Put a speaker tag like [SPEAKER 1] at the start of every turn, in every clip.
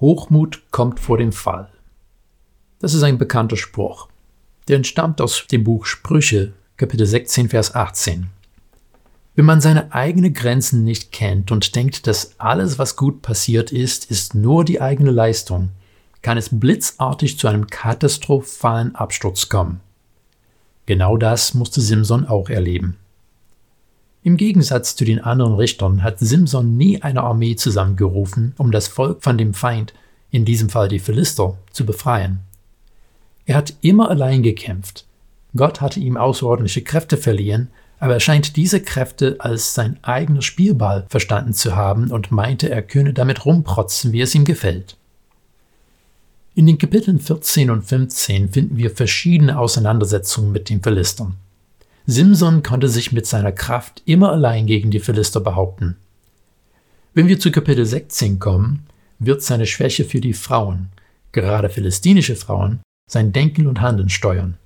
[SPEAKER 1] Hochmut kommt vor dem Fall. Das ist ein bekannter Spruch. Der entstammt aus dem Buch Sprüche, Kapitel 16, Vers 18. Wenn man seine eigenen Grenzen nicht kennt und denkt, dass alles, was gut passiert ist, ist nur die eigene Leistung, kann es blitzartig zu einem katastrophalen Absturz kommen. Genau das musste Simson auch erleben. Im Gegensatz zu den anderen Richtern hat Simson nie eine Armee zusammengerufen, um das Volk von dem Feind, in diesem Fall die Philister, zu befreien. Er hat immer allein gekämpft. Gott hatte ihm außerordentliche Kräfte verliehen, aber er scheint diese Kräfte als sein eigener Spielball verstanden zu haben und meinte, er könne damit rumprotzen, wie es ihm gefällt. In den Kapiteln 14 und 15 finden wir verschiedene Auseinandersetzungen mit den Philistern. Simson konnte sich mit seiner Kraft immer allein gegen die Philister behaupten. Wenn wir zu Kapitel 16 kommen, wird seine Schwäche für die Frauen, gerade philistinische Frauen, sein Denken und Handeln steuern.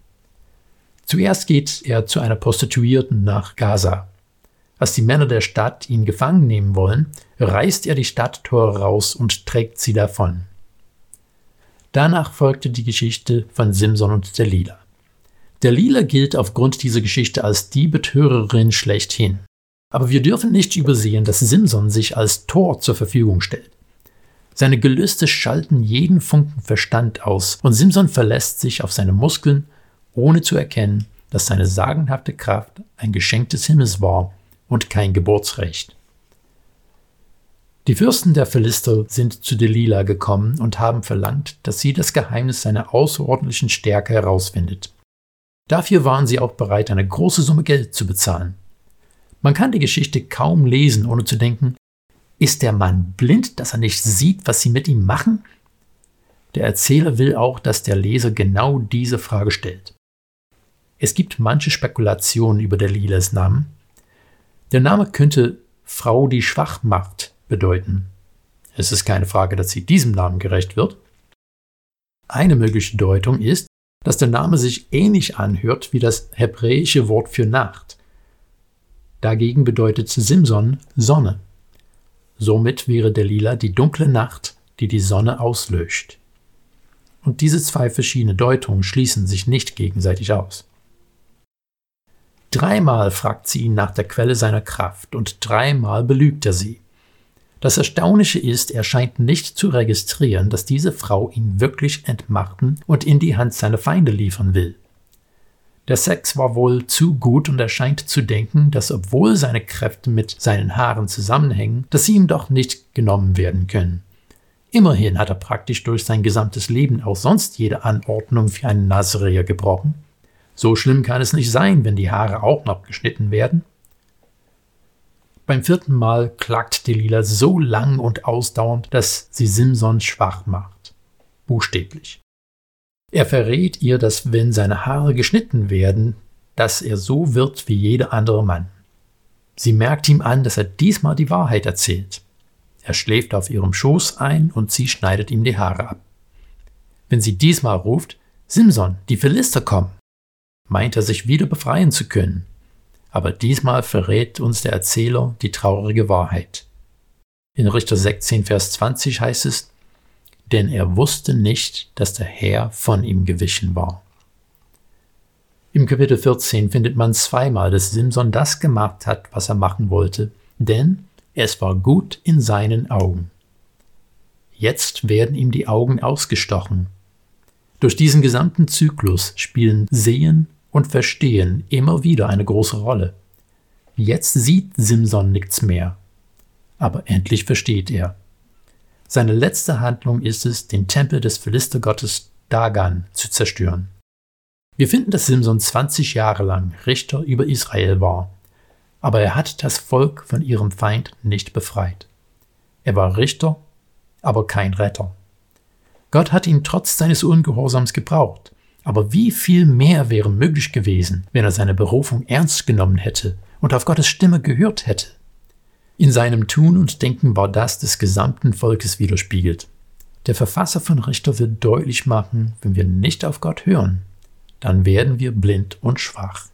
[SPEAKER 1] Zuerst geht er zu einer Prostituierten nach Gaza. Als die Männer der Stadt ihn gefangen nehmen wollen, reißt er die Stadttore raus und trägt sie davon. Danach folgte die Geschichte von Simson und Delila. Der Lila gilt aufgrund dieser Geschichte als die Betörerin schlechthin. Aber wir dürfen nicht übersehen, dass Simson sich als Tor zur Verfügung stellt. Seine Gelüste schalten jeden Funken Verstand aus und Simson verlässt sich auf seine Muskeln, ohne zu erkennen, dass seine sagenhafte Kraft ein Geschenk des Himmels war und kein Geburtsrecht. Die Fürsten der Philister sind zu Delila gekommen und haben verlangt, dass sie das Geheimnis seiner außerordentlichen Stärke herausfindet. Dafür waren sie auch bereit, eine große Summe Geld zu bezahlen. Man kann die Geschichte kaum lesen, ohne zu denken, ist der Mann blind, dass er nicht sieht, was sie mit ihm machen? Der Erzähler will auch, dass der Leser genau diese Frage stellt. Es gibt manche Spekulationen über Delilas Namen. Der Name könnte Frau, die schwach macht, bedeuten. Es ist keine Frage, dass sie diesem Namen gerecht wird. Eine mögliche Deutung ist, dass der Name sich ähnlich anhört wie das hebräische Wort für Nacht. Dagegen bedeutet Simson Sonne. Somit wäre Delila die dunkle Nacht, die die Sonne auslöscht. Und diese zwei verschiedene Deutungen schließen sich nicht gegenseitig aus. Dreimal fragt sie ihn nach der Quelle seiner Kraft und dreimal belügt er sie. Das Erstaunliche ist, er scheint nicht zu registrieren, dass diese Frau ihn wirklich entmachten und in die Hand seiner Feinde liefern will. Der Sex war wohl zu gut und er scheint zu denken, dass obwohl seine Kräfte mit seinen Haaren zusammenhängen, dass sie ihm doch nicht genommen werden können. Immerhin hat er praktisch durch sein gesamtes Leben auch sonst jede Anordnung für einen Nazareer gebrochen. So schlimm kann es nicht sein, wenn die Haare auch noch geschnitten werden. Beim vierten Mal klagt Delila so lang und ausdauernd, dass sie Simson schwach macht. Buchstäblich. Er verrät ihr, dass wenn seine Haare geschnitten werden, dass er so wird wie jeder andere Mann. Sie merkt ihm an, dass er diesmal die Wahrheit erzählt. Er schläft auf ihrem Schoß ein und sie schneidet ihm die Haare ab. Wenn sie diesmal ruft, Simson, die Philister kommen, meint er sich wieder befreien zu können. Aber diesmal verrät uns der Erzähler die traurige Wahrheit. In Richter 16, Vers 20 heißt es, denn er wusste nicht, dass der Herr von ihm gewichen war. Im Kapitel 14 findet man zweimal, dass Simson das gemacht hat, was er machen wollte, denn es war gut in seinen Augen. Jetzt werden ihm die Augen ausgestochen. Durch diesen gesamten Zyklus spielen Sehen und Verstehen immer wieder eine große Rolle. Jetzt sieht Simson nichts mehr, aber endlich versteht er. Seine letzte Handlung ist es, den Tempel des Philistergottes Dagan zu zerstören. Wir finden, dass Simson 20 Jahre lang Richter über Israel war, aber er hat das Volk von ihrem Feind nicht befreit. Er war Richter, aber kein Retter. Gott hat ihn trotz seines Ungehorsams gebraucht, aber wie viel mehr wäre möglich gewesen, wenn er seine Berufung ernst genommen hätte und auf Gottes Stimme gehört hätte? In seinem Tun und Denken war das des gesamten Volkes widerspiegelt. Der Verfasser von Richter will deutlich machen, wenn wir nicht auf Gott hören, dann werden wir blind und schwach.